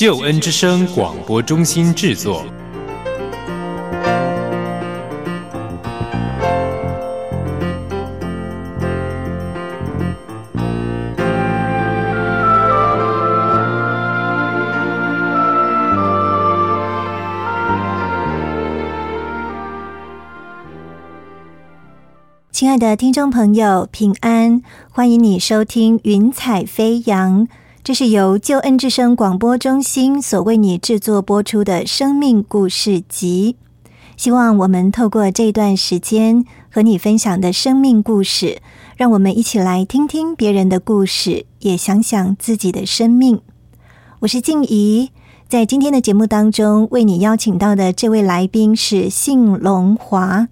救恩之声广播中心制作。亲爱的听众朋友，平安！欢迎你收听《云彩飞扬》，这是由救恩之声广播中心所为你制作播出的生命故事集。希望我们透过这段时间和你分享的生命故事，让我们一起来听听别人的故事，也想想自己的生命。我是静怡，在今天的节目当中，为你邀请到的这位来宾是信龙华，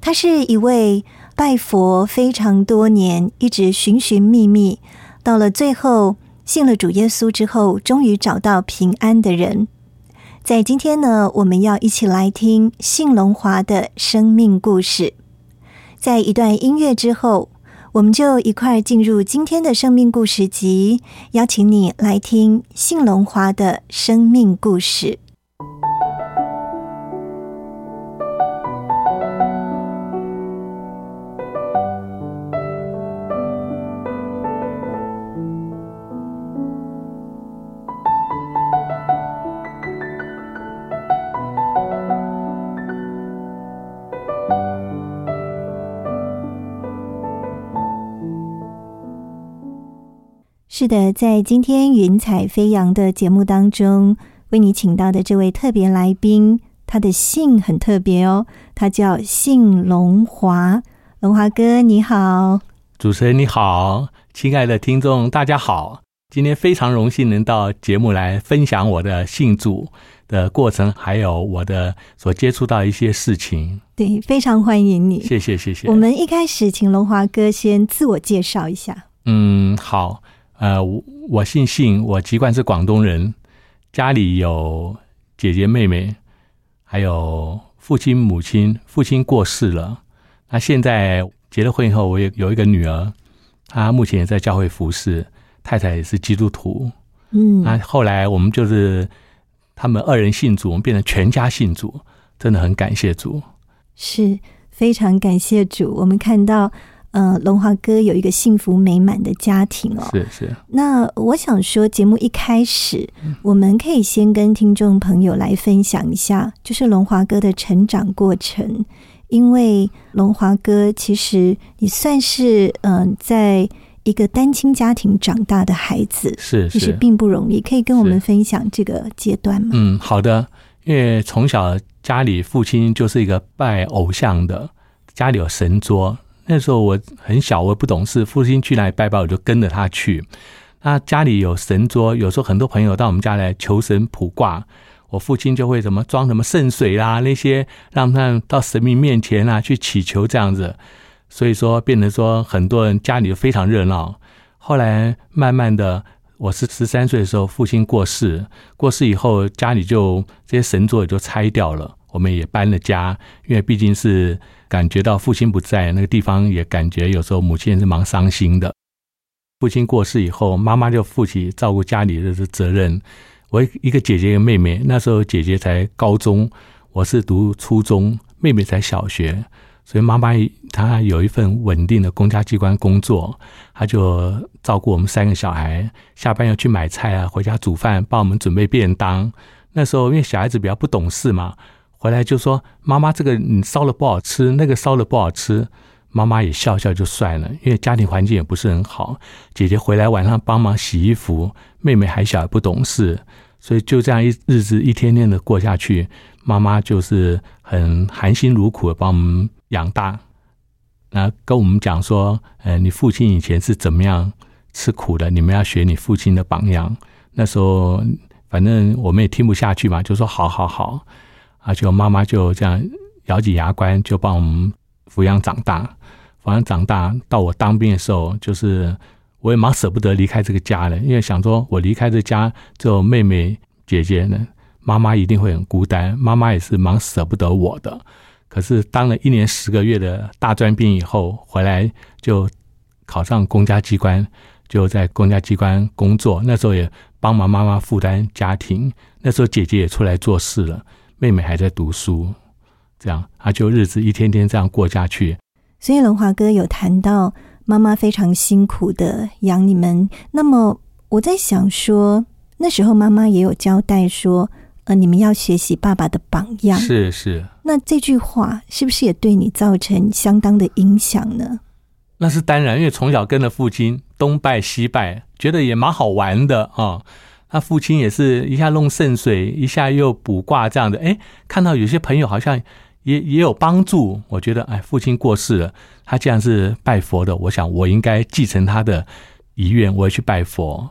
他是一位。拜佛非常多年，一直寻寻觅觅，到了最后信了主耶稣之后，终于找到平安的人。在今天呢，我们要一起来听信龙华的生命故事。在一段音乐之后，我们就一块进入今天的生命故事集，邀请你来听信龙华的生命故事。是的，在今天云彩飞扬的节目当中，为你请到的这位特别来宾，他的姓很特别哦，他叫姓龙华。龙华哥，你好！主持人你好，亲爱的听众大家好，今天非常荣幸能到节目来分享我的信主的过程，还有我的所接触到一些事情。对，非常欢迎你，谢谢谢谢。我们一开始请龙华哥先自我介绍一下。嗯，好。呃，我我姓信，我籍贯是广东人，家里有姐姐妹妹，还有父亲母亲，父亲过世了。那现在结了婚以后，我也有一个女儿，她目前也在教会服侍，太太也是基督徒。嗯，那后来我们就是他们二人信主，我们变成全家信主，真的很感谢主，是非常感谢主。我们看到。呃，龙华哥有一个幸福美满的家庭哦。是是。那我想说，节目一开始，我们可以先跟听众朋友来分享一下，就是龙华哥的成长过程。因为龙华哥其实你算是嗯，在一个单亲家庭长大的孩子，是其实并不容易。可以跟我们分享这个阶段吗？嗯，好的。因为从小家里父亲就是一个拜偶像的，家里有神桌。那时候我很小，我不懂事，父亲去哪拜拜，我就跟着他去。那家里有神桌，有时候很多朋友到我们家来求神卜卦，我父亲就会什么装什么圣水啦，那些让他们到神明面前啊去祈求这样子。所以说，变成说很多人家里就非常热闹。后来慢慢的，我是十三岁的时候，父亲过世，过世以后，家里就这些神桌也就拆掉了，我们也搬了家，因为毕竟是。感觉到父亲不在那个地方，也感觉有时候母亲是蛮伤心的。父亲过世以后，妈妈就负起照顾家里的责任。我一个姐姐一个妹妹，那时候姐姐才高中，我是读初中，妹妹才小学，所以妈妈她有一份稳定的公家机关工作，她就照顾我们三个小孩。下班要去买菜啊，回家煮饭，帮我们准备便当。那时候因为小孩子比较不懂事嘛。回来就说：“妈妈，这个你烧了不好吃，那个烧了不好吃。”妈妈也笑笑就算了，因为家庭环境也不是很好。姐姐回来晚上帮忙洗衣服，妹妹还小不懂事，所以就这样一日子一天天的过下去。妈妈就是很含辛茹苦的把我们养大，那跟我们讲说：“呃，你父亲以前是怎么样吃苦的？你们要学你父亲的榜样。”那时候反正我们也听不下去嘛，就说好好好，啊，就妈妈就这样咬紧牙关，就帮我们抚养长大。抚养长大到我当兵的时候，就是我也蛮舍不得离开这个家的，因为想说我离开这家，就妹妹姐姐呢，妈妈一定会很孤单，妈妈也是蛮舍不得我的。可是当了一年十个月的大专兵以后，回来就考上公家机关，就在公家机关工作。那时候也帮忙妈妈负担家庭。那时候姐姐也出来做事了，妹妹还在读书，这样他，就日子一天天这样过下去。所以龙华哥有谈到妈妈非常辛苦的养你们。那么我在想说，那时候妈妈也有交代说，呃，你们要学习爸爸的榜样。是是。那这句话是不是也对你造成相当的影响呢？那是当然，因为从小跟着父亲东拜西拜，觉得也蛮好玩的啊。他父亲也是一下弄圣水，一下又卜卦这样的。哎，看到有些朋友好像也也有帮助，我觉得哎，父亲过世了，他既然是拜佛的，我想我应该继承他的遗愿，我也去拜佛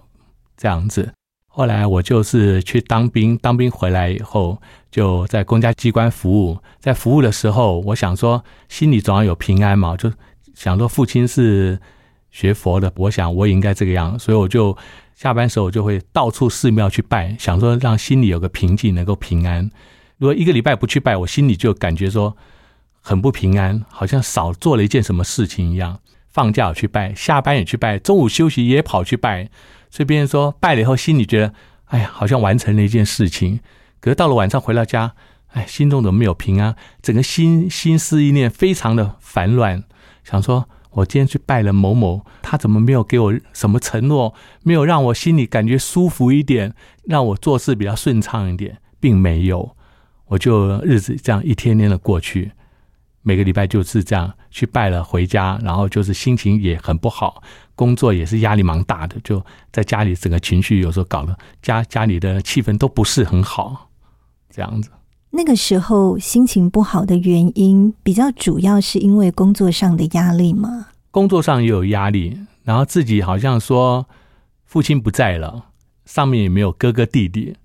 这样子。后来我就是去当兵，当兵回来以后就在公家机关服务，在服务的时候，我想说心里总要有平安嘛，就。想说父亲是学佛的，我想我也应该这个样，所以我就下班时候我就会到处寺庙去拜，想说让心里有个平静，能够平安。如果一个礼拜不去拜，我心里就感觉说很不平安，好像少做了一件什么事情一样。放假去拜，下班也去拜，中午休息也跑去拜，所以别人说拜了以后，心里觉得哎呀，好像完成了一件事情。可是到了晚上回到家，哎，心中怎么没有平安？整个心心思意念非常的烦乱。想说，我今天去拜了某某，他怎么没有给我什么承诺？没有让我心里感觉舒服一点，让我做事比较顺畅一点，并没有。我就日子这样一天天的过去，每个礼拜就是这样去拜了，回家，然后就是心情也很不好，工作也是压力蛮大的，就在家里整个情绪有时候搞得家家里的气氛都不是很好，这样子。那个时候心情不好的原因，比较主要是因为工作上的压力吗？工作上也有压力，然后自己好像说父亲不在了，上面也没有哥哥弟弟，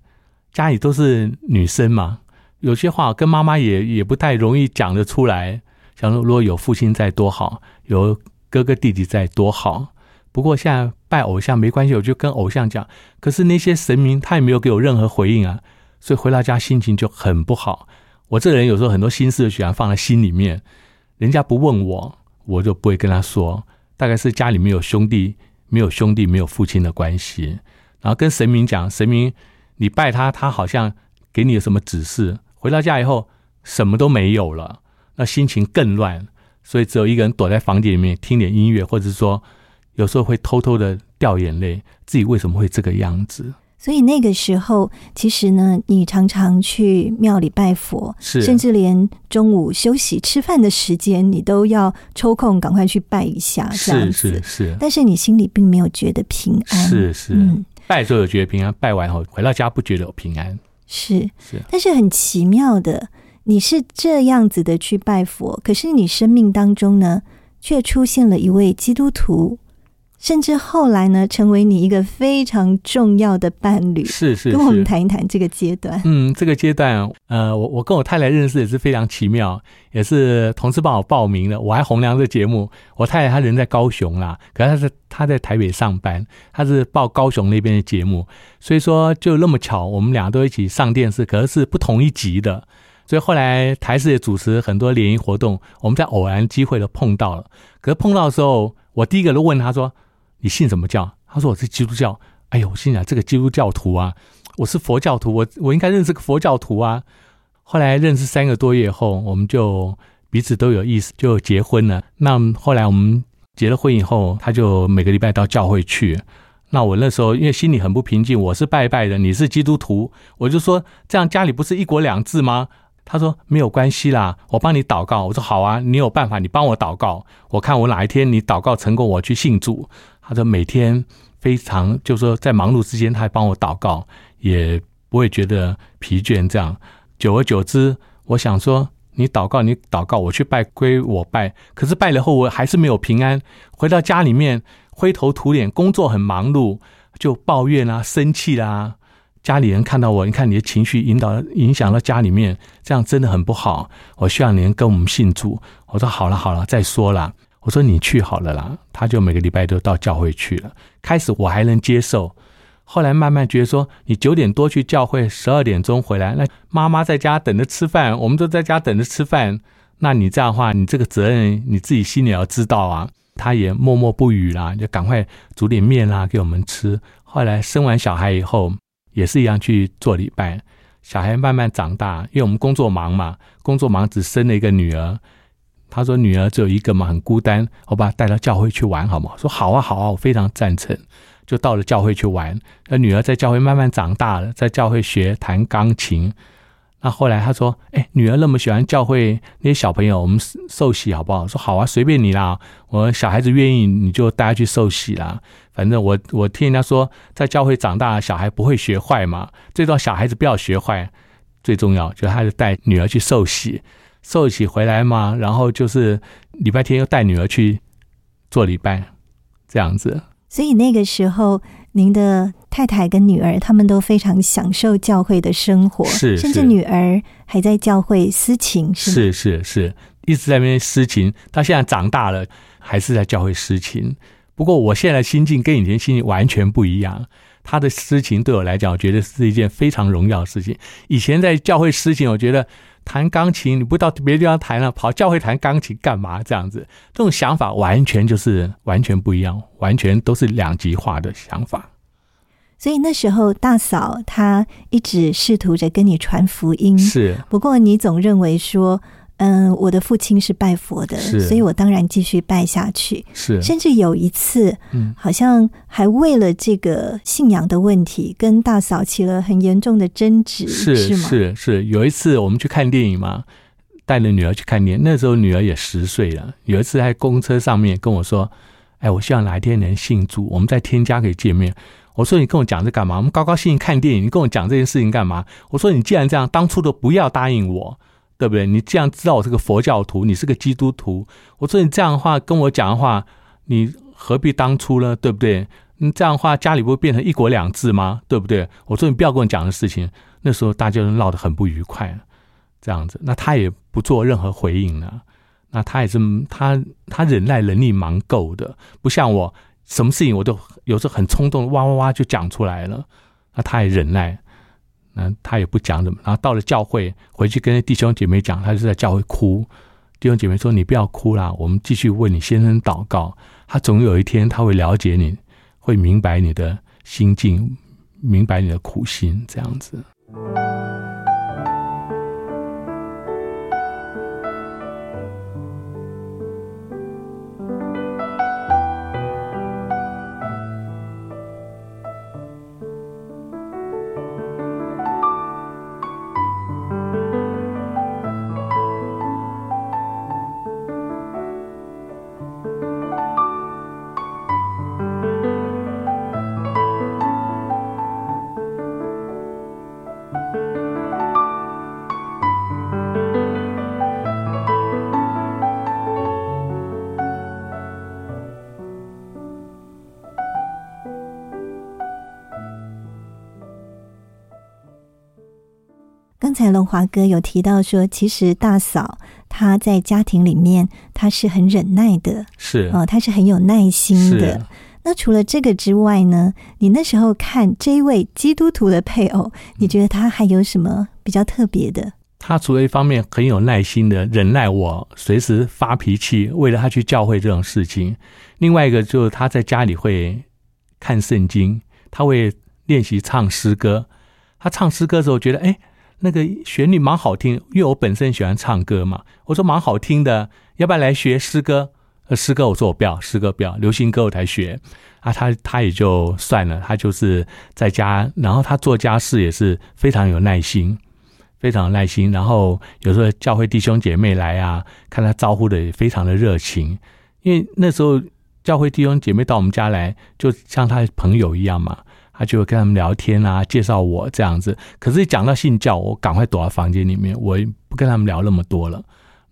家里都是女生嘛，有些话跟妈妈也也不太容易讲得出来。想说如果有父亲在多好，有哥哥弟弟在多好。不过现在拜偶像没关系，我就跟偶像讲。可是那些神明他也没有给我任何回应啊。所以回到家心情就很不好。我这人有时候很多心事喜欢放在心里面，人家不问我，我就不会跟他说。大概是家里没有兄弟，没有兄弟，没有父亲的关系。然后跟神明讲，神明你拜他，他好像给你有什么指示。回到家以后什么都没有了，那心情更乱。所以只有一个人躲在房间里面听点音乐，或者是说有时候会偷偷的掉眼泪，自己为什么会这个样子？所以那个时候，其实呢，你常常去庙里拜佛，是，甚至连中午休息吃饭的时间，你都要抽空赶快去拜一下，这样子。是是是。但是你心里并没有觉得平安。是是。嗯，拜的时候有觉得平安，拜完后回到家不觉得有平安。是是。但是很奇妙的，你是这样子的去拜佛，可是你生命当中呢，却出现了一位基督徒。甚至后来呢，成为你一个非常重要的伴侣。是是，跟我们谈一谈这个阶段。嗯，这个阶段，呃，我我跟我太太认识也是非常奇妙，也是同事帮我报名的。我还红娘这节目，我太太她人在高雄啦，可是她是她在台北上班，她是报高雄那边的节目，所以说就那么巧，我们俩都一起上电视，可是是不同一集的。所以后来台视也主持很多联谊活动，我们在偶然机会都碰到了。可是碰到的时候，我第一个都问他说。你信什么教？他说我是基督教。哎呦，我心想这个基督教徒啊，我是佛教徒，我我应该认识个佛教徒啊。后来认识三个多月后，我们就彼此都有意思，就结婚了。那后来我们结了婚以后，他就每个礼拜到教会去。那我那时候因为心里很不平静，我是拜拜的，你是基督徒，我就说这样家里不是一国两制吗？他说没有关系啦，我帮你祷告。我说好啊，你有办法，你帮我祷告，我看我哪一天你祷告成功，我去信主。他说每天非常，就说在忙碌之间，他还帮我祷告，也不会觉得疲倦。这样久而久之，我想说，你祷告，你祷告，我去拜归我拜。可是拜了后，我还是没有平安。回到家里面，灰头土脸，工作很忙碌，就抱怨啊，生气啦。家里人看到我，你看你的情绪引导影响到家里面，这样真的很不好。我希望你能跟我们信主。我说好了好了，再说了。我说你去好了啦。他就每个礼拜都到教会去了。开始我还能接受，后来慢慢觉得说，你九点多去教会，十二点钟回来，那妈妈在家等着吃饭，我们都在家等着吃饭。那你这样的话，你这个责任你自己心里要知道啊。他也默默不语啦，就赶快煮点面啦给我们吃。后来生完小孩以后，也是一样去做礼拜。小孩慢慢长大，因为我们工作忙嘛，工作忙只生了一个女儿。他说女儿只有一个嘛，很孤单，我把她带到教会去玩好吗？说好啊好啊，我非常赞成。就到了教会去玩。那女儿在教会慢慢长大了，在教会学弹钢琴。那后来他说：“哎，女儿那么喜欢教会那些小朋友，我们受洗好不好？”说：“好啊，随便你啦。我小孩子愿意，你就带他去受洗啦。反正我我听人家说，在教会长大，小孩不会学坏嘛。最重要，小孩子不要学坏，最重要就他就带女儿去受洗，受洗回来嘛，然后就是礼拜天又带女儿去做礼拜，这样子。所以那个时候。”您的太太跟女儿，他们都非常享受教会的生活，是，甚至女儿还在教会私情，是是是，一直在那边私情。她现在长大了，还是在教会私情。不过，我现在心境跟以前心境完全不一样。她的私情对我来讲，我觉得是一件非常荣耀的事情。以前在教会私情，我觉得。弹钢琴，你不到别的地方弹了，跑教会弹钢琴干嘛？这样子，这种想法完全就是完全不一样，完全都是两极化的想法。所以那时候大嫂她一直试图着跟你传福音，是。不过你总认为说。嗯，我的父亲是拜佛的，所以我当然继续拜下去。是，甚至有一次，嗯，好像还为了这个信仰的问题，跟大嫂起了很严重的争执，是吗？是是，有一次我们去看电影嘛，带着女儿去看电影，那时候女儿也十岁了。有一次在公车上面跟我说：“哎，我希望哪一天能信主，我们在天家可以见面。”我说：“你跟我讲这干嘛？我们高高兴兴看电影，你跟我讲这件事情干嘛？”我说：“你既然这样，当初都不要答应我。”对不对？你既然知道我是个佛教徒，你是个基督徒。我说你这样的话跟我讲的话，你何必当初呢？对不对？你这样的话，家里不会变成一国两制吗？对不对？我说你不要跟我讲的事情。那时候大家都闹得很不愉快，这样子。那他也不做任何回应了。那他也是他他忍耐能力蛮够的，不像我，什么事情我都有时候很冲动，哇哇哇就讲出来了。那他也忍耐。那他也不讲什么，然后到了教会，回去跟弟兄姐妹讲，他就在教会哭。弟兄姐妹说：“你不要哭啦，我们继续为你先生祷告。他总有一天他会了解你，会明白你的心境，明白你的苦心，这样子。”刚才龙华哥有提到说，其实大嫂她在家庭里面，她是很忍耐的，是哦，她是很有耐心的。那除了这个之外呢，你那时候看这一位基督徒的配偶，你觉得他还有什么比较特别的？他除了一方面很有耐心的忍耐我随时发脾气，为了他去教会这种事情，另外一个就是他在家里会看圣经，他会练习唱诗歌。他唱诗歌的时候，觉得哎。那个旋律蛮好听，因为我本身喜欢唱歌嘛。我说蛮好听的，要不要来学诗歌？呃，诗歌我说我不要，诗歌不要，流行歌我才学。啊，他他也就算了，他就是在家，然后他做家事也是非常有耐心，非常有耐心。然后有时候教会弟兄姐妹来啊，看他招呼的也非常的热情，因为那时候教会弟兄姐妹到我们家来，就像他朋友一样嘛。他就会跟他们聊天啊，介绍我这样子。可是讲到信教，我赶快躲到房间里面，我不跟他们聊那么多了。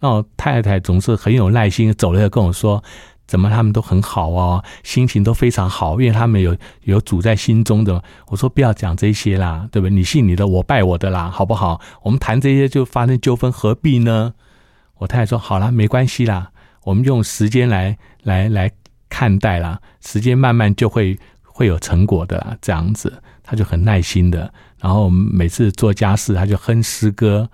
那我太太总是很有耐心，走了跟我说：“怎么他们都很好哦，心情都非常好，因为他们有有主在心中的。我说不要讲这些啦，对不对？你信你的，我拜我的啦，好不好？我们谈这些就发生纠纷，何必呢？我太太说好了，没关系啦，我们用时间来来来看待啦，时间慢慢就会会有成果的，这样子，他就很耐心的。然后每次做家事，他就哼诗歌，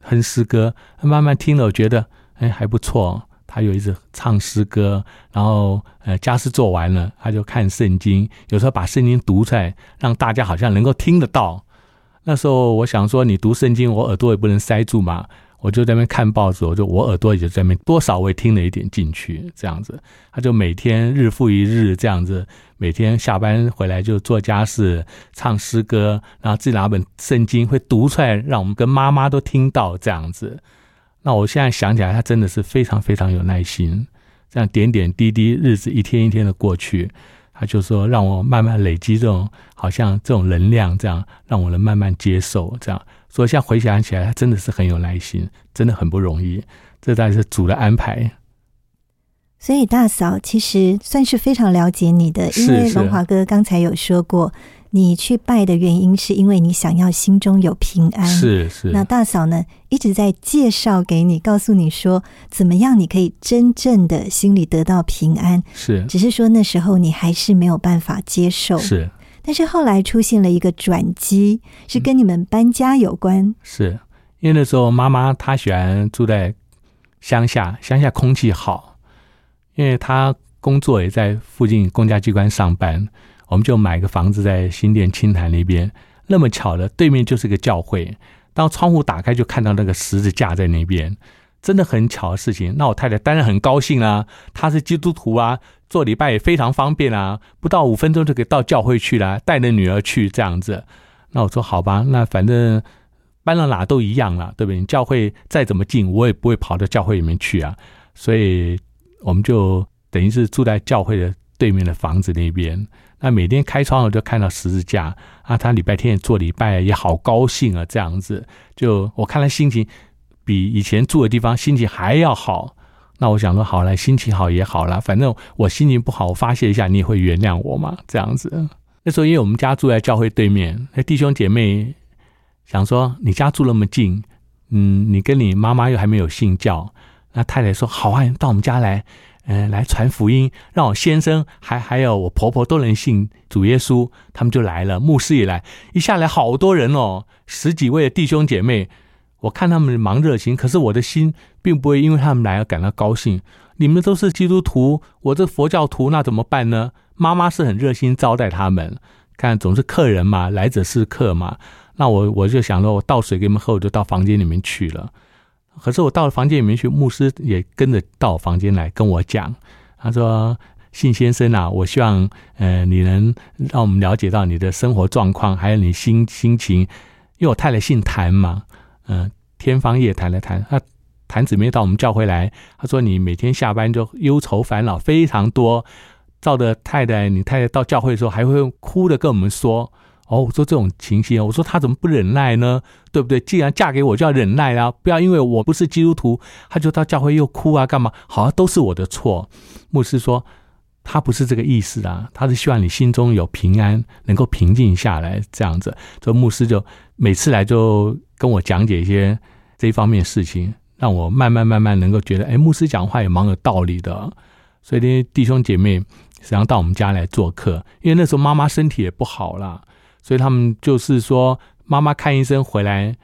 哼诗歌，慢慢听了，我觉得哎还不错。他有一次唱诗歌，然后呃家事做完了，他就看圣经，有时候把圣经读出来，让大家好像能够听得到。那时候我想说，你读圣经，我耳朵也不能塞住嘛，我就在那边看报纸，我就我耳朵也就在那边，多少我也听了一点进去，这样子。他就每天日复一日这样子，每天下班回来就做家事，唱诗歌，然后自己拿本圣经会读出来，让我们跟妈妈都听到这样子。那我现在想起来，他真的是非常非常有耐心，这样点点滴滴，日子一天一天的过去，他就说让我慢慢累积这种好像这种能量，这样让我能慢慢接受，这样。所以现在回想起来，他真的是很有耐心，真的很不容易。这当然是主的安排。所以大嫂其实算是非常了解你的，因为龙华哥刚才有说过。你去拜的原因是因为你想要心中有平安，是是。那大嫂呢一直在介绍给你，告诉你说怎么样你可以真正的心里得到平安，是。只是说那时候你还是没有办法接受，是。但是后来出现了一个转机，是跟你们搬家有关，是因为那时候妈妈她喜欢住在乡下，乡下空气好，因为她工作也在附近公家机关上班。我们就买个房子在新店青潭那边，那么巧的对面就是个教会。当窗户打开，就看到那个十字架在那边，真的很巧的事情。那我太太当然很高兴啊，她是基督徒啊，做礼拜也非常方便啊，不到五分钟就可以到教会去了，带着女儿去这样子。那我说好吧，那反正搬到哪都一样了，对不对？教会再怎么近，我也不会跑到教会里面去啊。所以我们就等于是住在教会的对面的房子那边。那每天开窗我就看到十字架啊，他礼拜天也做礼拜，也好高兴啊，这样子。就我看他心情比以前住的地方心情还要好。那我想说，好了，心情好也好了，反正我心情不好，我发泄一下，你也会原谅我嘛，这样子。那时候因为我们家住在教会对面，那弟兄姐妹想说，你家住那么近，嗯，你跟你妈妈又还没有信教，那太太说，好啊，到我们家来。嗯，来传福音，让我先生还还有我婆婆都能信主耶稣，他们就来了。牧师也来，一下来好多人哦，十几位弟兄姐妹。我看他们忙热情，可是我的心并不会因为他们来而感到高兴。你们都是基督徒，我这佛教徒，那怎么办呢？妈妈是很热心招待他们，看总是客人嘛，来者是客嘛。那我我就想说，我倒水给你们喝，我就到房间里面去了。可是我到了房间里面去，牧师也跟着到房间来跟我讲。他说：“信先生啊，我希望，呃，你能让我们了解到你的生活状况，还有你心心情。因为我太太姓谭嘛，嗯，天方夜谭的谭。他谭姊妹到我们教会来，他说你每天下班就忧愁烦恼非常多。照着太太，你太太到教会的时候还会哭的跟我们说。”哦，我说这种情形，我说他怎么不忍耐呢？对不对？既然嫁给我就要忍耐啊，不要因为我不是基督徒，他就到教会又哭啊，干嘛？好像都是我的错。牧师说他不是这个意思啊，他是希望你心中有平安，能够平静下来这样子。所以牧师就每次来就跟我讲解一些这一方面事情，让我慢慢慢慢能够觉得，哎，牧师讲话也蛮有道理的。所以那些弟兄姐妹实际上到我们家来做客，因为那时候妈妈身体也不好了。所以他们就是说，妈妈看医生回来，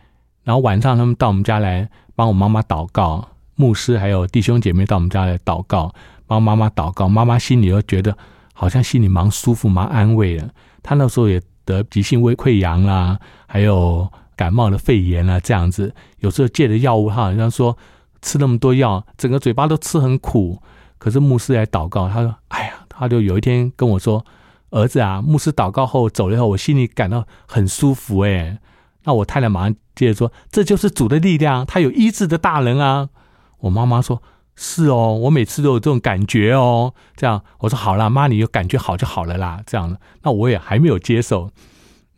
然后晚上他们到我们家来帮我妈妈祷告，牧师还有弟兄姐妹到我们家来祷告，帮妈妈祷告。妈妈心里又觉得好像心里蛮舒服、蛮安慰的。她那时候也得急性胃溃疡啦，还有感冒的肺炎啊，这样子。有时候借的药物，他好像说吃那么多药，整个嘴巴都吃很苦。可是牧师来祷告，他说：“哎呀，他就有一天跟我说。”儿子啊，牧师祷告后走了以后，我心里感到很舒服哎。那我太太马上接着说：“这就是主的力量，他有医治的大能啊。”我妈妈说：“是哦，我每次都有这种感觉哦。”这样我说：“好了，妈，你有感觉好就好了啦。”这样那我也还没有接受。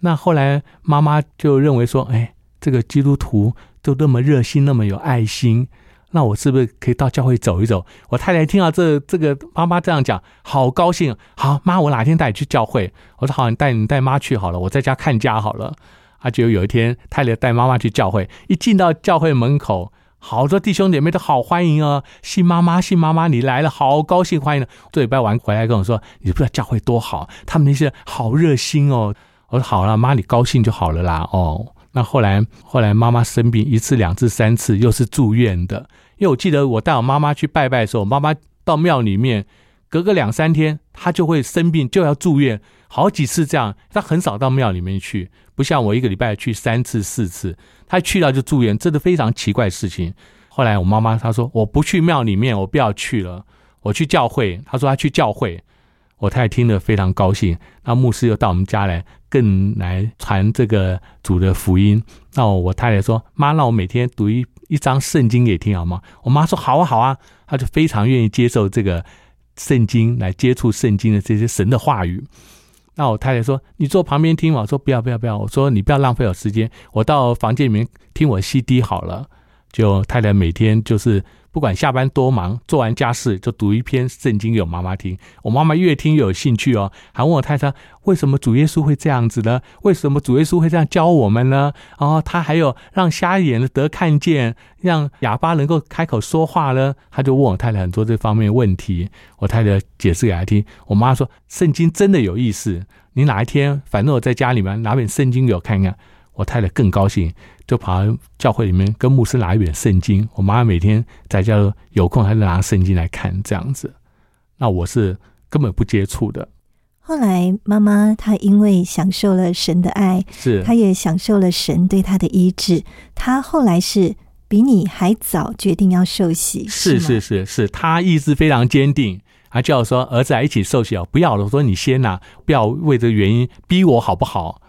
那后来妈妈就认为说：“哎，这个基督徒都那么热心，那么有爱心，那我是不是可以到教会走一走？我太太听到这这个妈妈这样讲，好高兴。好，妈，我哪天带你去教会？我说好，你带你带妈去好了，我在家看家好了。啊，就有一天太太带妈妈去教会，一进到教会门口，好多弟兄姐妹都好欢迎哦，信妈妈，信妈妈，你来了，好高兴欢迎的。这礼拜完回来跟我说，你不知道教会多好，他们那些好热心哦。我说好了，妈，你高兴就好了啦。哦。那后来，后来妈妈生病一次、两次、三次，又是住院的。因为我记得我带我妈妈去拜拜的时候，妈妈到庙里面，隔个两三天，她就会生病，就要住院，好几次这样。她很少到庙里面去，不像我一个礼拜去三次、四次，她去了就住院，真的非常奇怪的事情。后来我妈妈她说：“我不去庙里面，我不要去了，我去教会。”她说她去教会。我太太听了非常高兴，那牧师又到我们家来，更来传这个主的福音。那我太太说：“妈，那我每天读一一张圣经给听好吗？”我妈说：“好啊，好啊。”她就非常愿意接受这个圣经，来接触圣经的这些神的话语。那我太太说：“你坐旁边听嘛。”我说：“不要，不要，不要。”我说：“你不要浪费我时间，我到房间里面听我 CD 好了。”就太太每天就是。不管下班多忙，做完家事就读一篇圣经给我妈妈听。我妈妈越听越有兴趣哦，还问我太太为什么主耶稣会这样子呢？为什么主耶稣会这样教我们呢？然后他还有让瞎眼的得看见，让哑巴能够开口说话呢？他就问我太太很多这方面问题。我太太解释给他听。我妈说圣经真的有意思。你哪一天反正我在家里面拿本圣经给我看看。我太太更高兴，就跑到教会里面跟牧师拿一本圣经。我妈每天在家有空还是拿圣经来看这样子。那我是根本不接触的。后来妈妈她因为享受了神的爱，是她也享受了神对她的医治。她后来是比你还早决定要受洗，是是是是，她意志非常坚定，她叫我说儿子一起受洗哦，不要了，我说你先呐，不要为这个原因逼我好不好？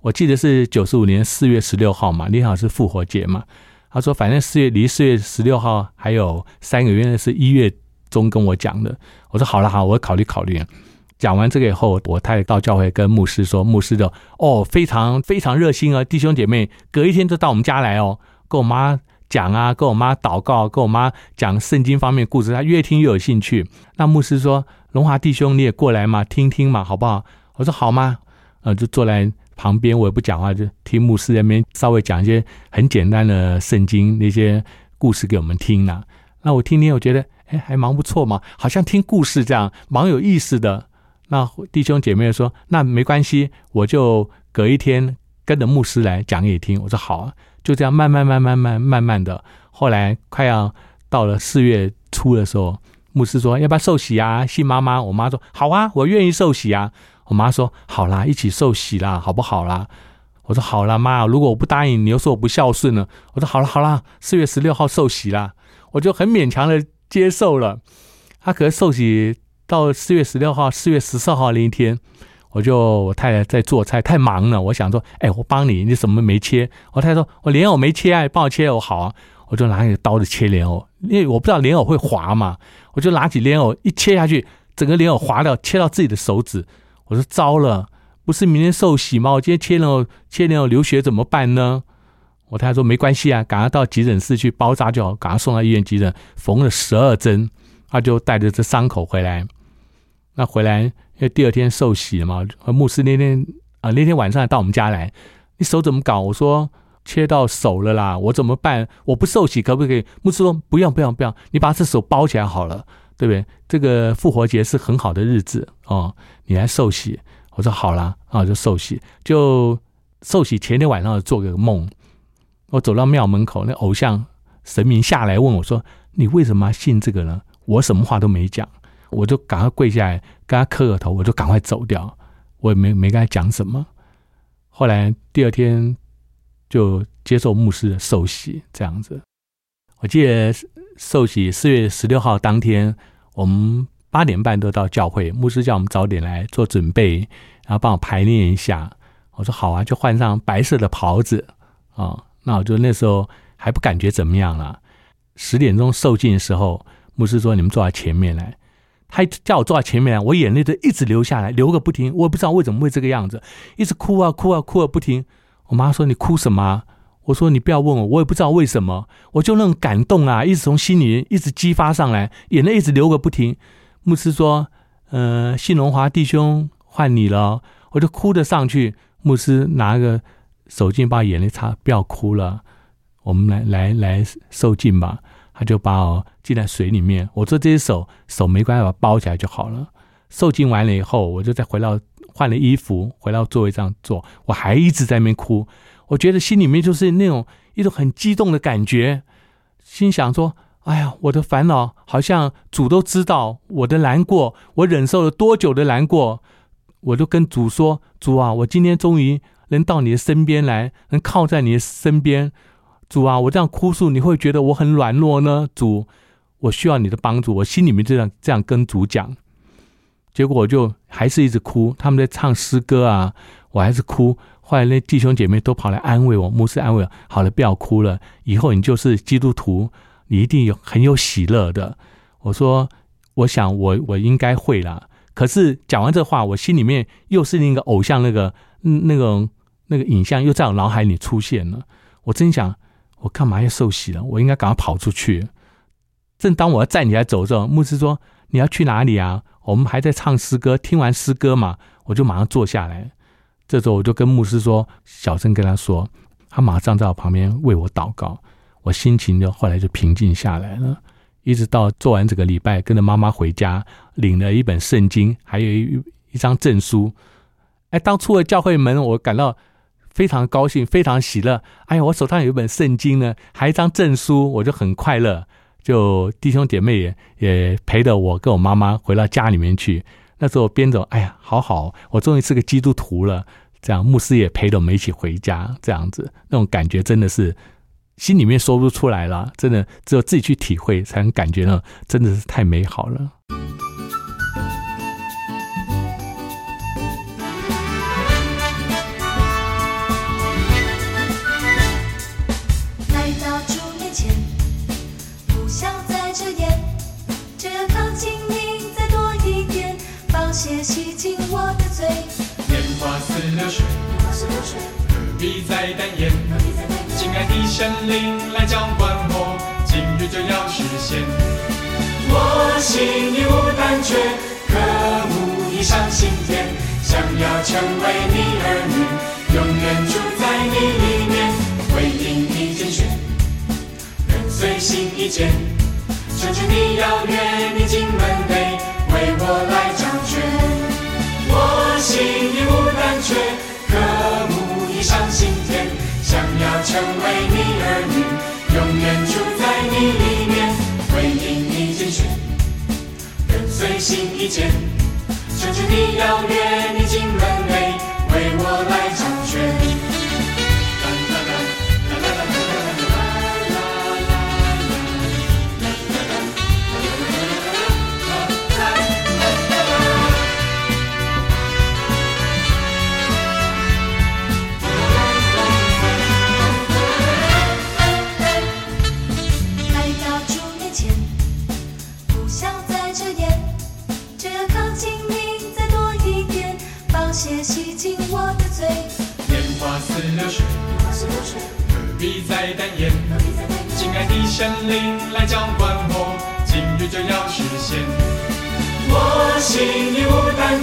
我记得是九十五年四月十六号嘛，那好是复活节嘛。他说，反正四月离四月十六号还有三个月，是一月中跟我讲的。我说好了好，我考虑考虑。讲完这个以后，我太太到教会跟牧师说，牧师就哦非常非常热心啊，弟兄姐妹隔一天就到我们家来哦，跟我妈讲啊，跟我妈祷告，跟我妈讲圣经方面故事，他越听越有兴趣。那牧师说，龙华弟兄你也过来嘛，听听嘛，好不好？我说好吗？呃，就坐来。旁边我也不讲话，就听牧师那边稍微讲一些很简单的圣经那些故事给我们听呢。那我听听，我觉得哎还蛮不错嘛，好像听故事这样蛮有意思的。那弟兄姐妹说那没关系，我就隔一天跟着牧师来讲给你听。我说好啊，就这样慢慢慢慢慢慢慢的。后来快要到了四月初的时候，牧师说要不要受洗啊？信妈妈，我妈说好啊，我愿意受洗啊。我妈说：“好啦，一起受洗啦，好不好啦？”我说：“好了，妈，如果我不答应，你又说我不孝顺了。”我说：“好了，好了，四月十六号受洗啦。”我就很勉强的接受了。他可是受洗到四月十六号，四月十四号那一天，我就我太太在做菜，太忙了。我想说：“哎，我帮你，你什么没切？”我太太说：“我莲藕没切啊，帮我切。”我好啊，我就拿起刀子切莲藕，因为我不知道莲藕会滑嘛，我就拿起莲藕一切下去，整个莲藕滑掉，切到自己的手指。我说糟了，不是明天受洗吗？我今天切了切了流血怎么办呢？我太太说没关系啊，赶快到急诊室去包扎就好，赶快送到医院急诊，缝了十二针，他就带着这伤口回来。那回来因为第二天受洗了嘛，牧师那天啊那天晚上到我们家来，你手怎么搞？我说切到手了啦，我怎么办？我不受洗可不可以？牧师说不用不用不用，你把这手包起来好了。对不对？这个复活节是很好的日子哦，你来受洗。我说好了啊，就受洗。就受洗前天晚上做个梦，我走到庙门口，那偶像神明下来问我说：“你为什么信这个呢？”我什么话都没讲，我就赶快跪下来跟他磕个头，我就赶快走掉，我也没没跟他讲什么。后来第二天就接受牧师的受洗，这样子。我记得。受洗四月十六号当天，我们八点半都到教会，牧师叫我们早点来做准备，然后帮我排练一下。我说好啊，就换上白色的袍子啊。那我就那时候还不感觉怎么样了。十点钟受尽的时候，牧师说你们坐在前面来，他叫我坐在前面来，我眼泪就一直流下来，流个不停。我也不知道为什么会这个样子，一直哭啊哭啊哭啊不停。我妈说你哭什么？我说你不要问我，我也不知道为什么，我就那种感动啊，一直从心里一直激发上来，眼泪一直流个不停。牧师说：“呃，信荣华弟兄换你了。”我就哭着上去，牧师拿个手巾把眼泪擦，不要哭了，我们来来来受浸吧。他就把我浸在水里面，我说这些手手没关系，把包起来就好了。受浸完了以后，我就再回到换了衣服，回到座位上坐，我还一直在那边哭。我觉得心里面就是那种一种很激动的感觉，心想说：“哎呀，我的烦恼好像主都知道，我的难过，我忍受了多久的难过。”我就跟主说：“主啊，我今天终于能到你的身边来，能靠在你的身边。主啊，我这样哭诉，你会觉得我很软弱呢？主，我需要你的帮助。我心里面这样这样跟主讲，结果我就还是一直哭。他们在唱诗歌啊，我还是哭。后来那弟兄姐妹都跑来安慰我，牧师安慰我：好了，不要哭了，以后你就是基督徒，你一定有很有喜乐的。我说，我想我我应该会啦。”可是讲完这话，我心里面又是那个偶像，那个那个那个影像又在我脑海里出现了。我真想，我干嘛要受洗了？我应该赶快跑出去。正当我要站起来走的时候，牧师说：“你要去哪里啊？”我们还在唱诗歌，听完诗歌嘛，我就马上坐下来。这时候我就跟牧师说，小声跟他说，他马上在我旁边为我祷告，我心情就后来就平静下来了。一直到做完这个礼拜，跟着妈妈回家，领了一本圣经，还有一一张证书。哎，当出了教会门，我感到非常高兴，非常喜乐。哎呀，我手上有一本圣经呢，还一张证书，我就很快乐。就弟兄姐妹也也陪着我跟我妈妈回到家里面去。那时候边走，哎呀，好好，我终于是个基督徒了。这样，牧师也陪着我们一起回家，这样子，那种感觉真的是。心里面说不出来了，真的只有自己去体会，才能感觉到真的是太美好了。神灵来浇灌我，今日就要实现。我心已无胆怯，渴慕以上心田，想要成为你儿女，永远住在你里面。回应你拣选，跟随心意见，求求你邀约你进门内，为我来掌权。我心成为你儿女，永远住在你里面，回应你拣选，跟随心意见，求求你邀约你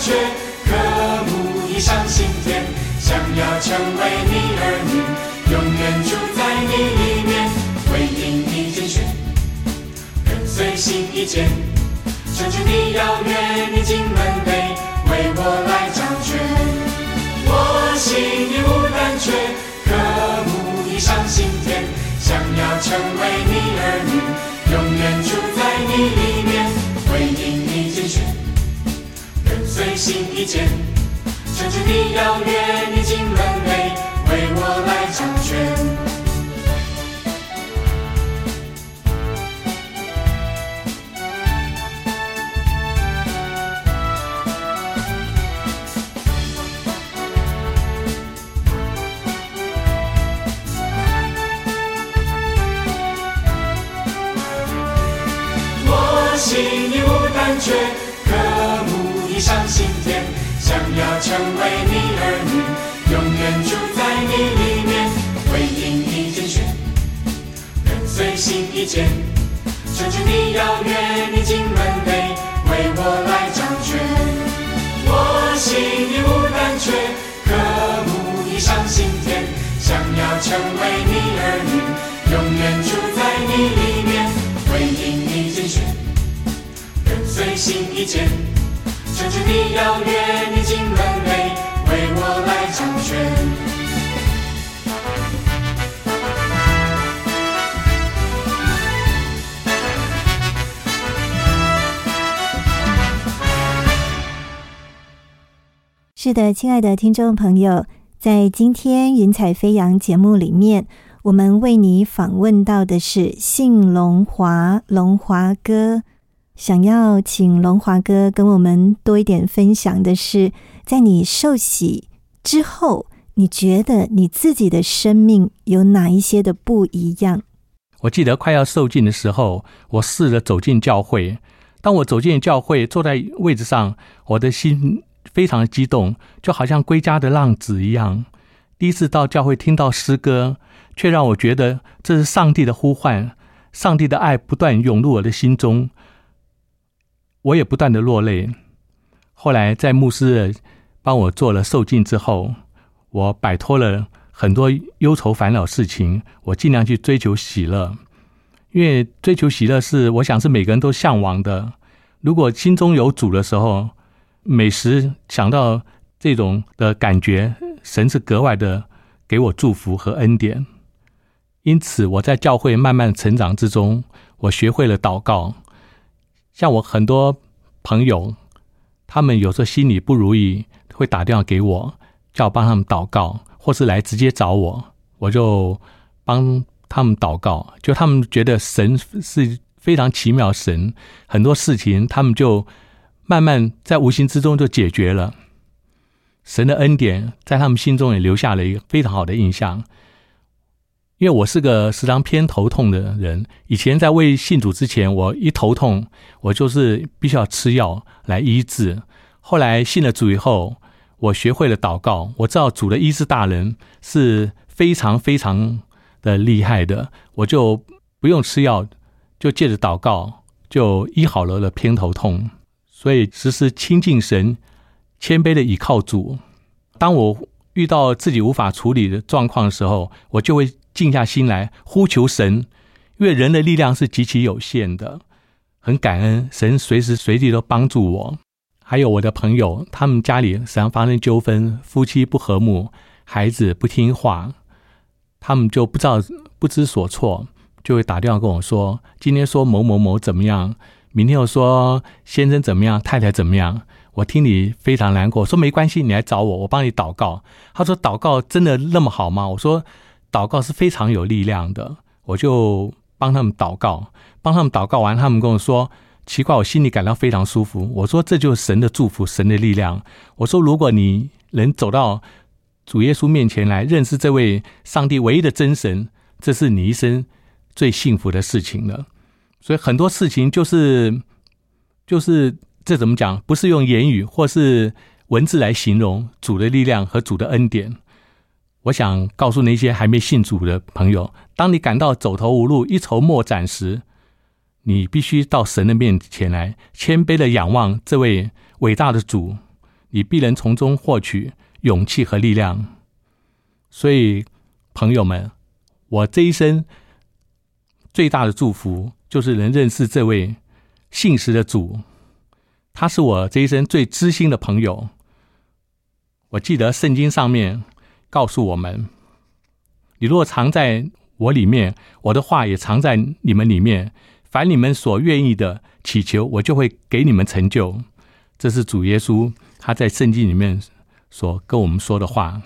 无胆怯，渴慕以上心田，想要成为你儿女，永远住在你里面，回应你拣选，跟随心意见，求求你邀约你进门内，为我来掌权。我心已无胆怯，渴慕以上心田。想要成为你儿女，心意见，求求你邀约你进门内，为我来掌权。却渴慕以上心田，想要成为你儿女，永远住在你里面，回应你。随心一见，求求你邀约你进门内，为我来掌权。我心已无胆怯，渴慕你上心田，想要成为你儿女，永远住在你里面，回应你拣选，跟随心一见，求求你邀约你进门内，为我来掌权。是的，亲爱的听众朋友，在今天《云彩飞扬》节目里面，我们为你访问到的是信龙华龙华哥。想要请龙华哥跟我们多一点分享的是，在你受洗之后，你觉得你自己的生命有哪一些的不一样？我记得快要受尽的时候，我试着走进教会。当我走进教会，坐在位置上，我的心。非常的激动，就好像归家的浪子一样。第一次到教会听到诗歌，却让我觉得这是上帝的呼唤，上帝的爱不断涌入我的心中，我也不断的落泪。后来在牧师帮我做了受尽之后，我摆脱了很多忧愁烦恼事情，我尽量去追求喜乐，因为追求喜乐是我想是每个人都向往的。如果心中有主的时候。每时想到这种的感觉，神是格外的给我祝福和恩典。因此，我在教会慢慢成长之中，我学会了祷告。像我很多朋友，他们有时候心里不如意，会打电话给我，叫我帮他们祷告，或是来直接找我，我就帮他们祷告。就他们觉得神是非常奇妙，神很多事情他们就。慢慢在无形之中就解决了，神的恩典在他们心中也留下了一个非常好的印象。因为我是个时常偏头痛的人，以前在未信主之前，我一头痛，我就是必须要吃药来医治。后来信了主以后，我学会了祷告，我知道主的医治大人是非常非常的厉害的，我就不用吃药，就借着祷告就医好了的偏头痛。所以，时时亲近神，谦卑的倚靠主。当我遇到自己无法处理的状况的时候，我就会静下心来呼求神。因为人的力量是极其有限的，很感恩神随时随地都帮助我。还有我的朋友，他们家里时常发生纠纷，夫妻不和睦，孩子不听话，他们就不知道不知所措，就会打电话跟我说：“今天说某某某怎么样。”明天又说先生怎么样，太太怎么样？我听你非常难过，说没关系，你来找我，我帮你祷告。他说祷告真的那么好吗？我说祷告是非常有力量的，我就帮他们祷告，帮他们祷告完，他们跟我说奇怪，我心里感到非常舒服。我说这就是神的祝福，神的力量。我说如果你能走到主耶稣面前来认识这位上帝唯一的真神，这是你一生最幸福的事情了。所以很多事情就是，就是这怎么讲？不是用言语或是文字来形容主的力量和主的恩典。我想告诉那些还没信主的朋友：，当你感到走投无路、一筹莫展时，你必须到神的面前来，谦卑的仰望这位伟大的主，你必能从中获取勇气和力量。所以，朋友们，我这一生最大的祝福。就是能认识这位信实的主，他是我这一生最知心的朋友。我记得圣经上面告诉我们：，你若藏在我里面，我的话也藏在你们里面。凡你们所愿意的祈求，我就会给你们成就。这是主耶稣他在圣经里面所跟我们说的话。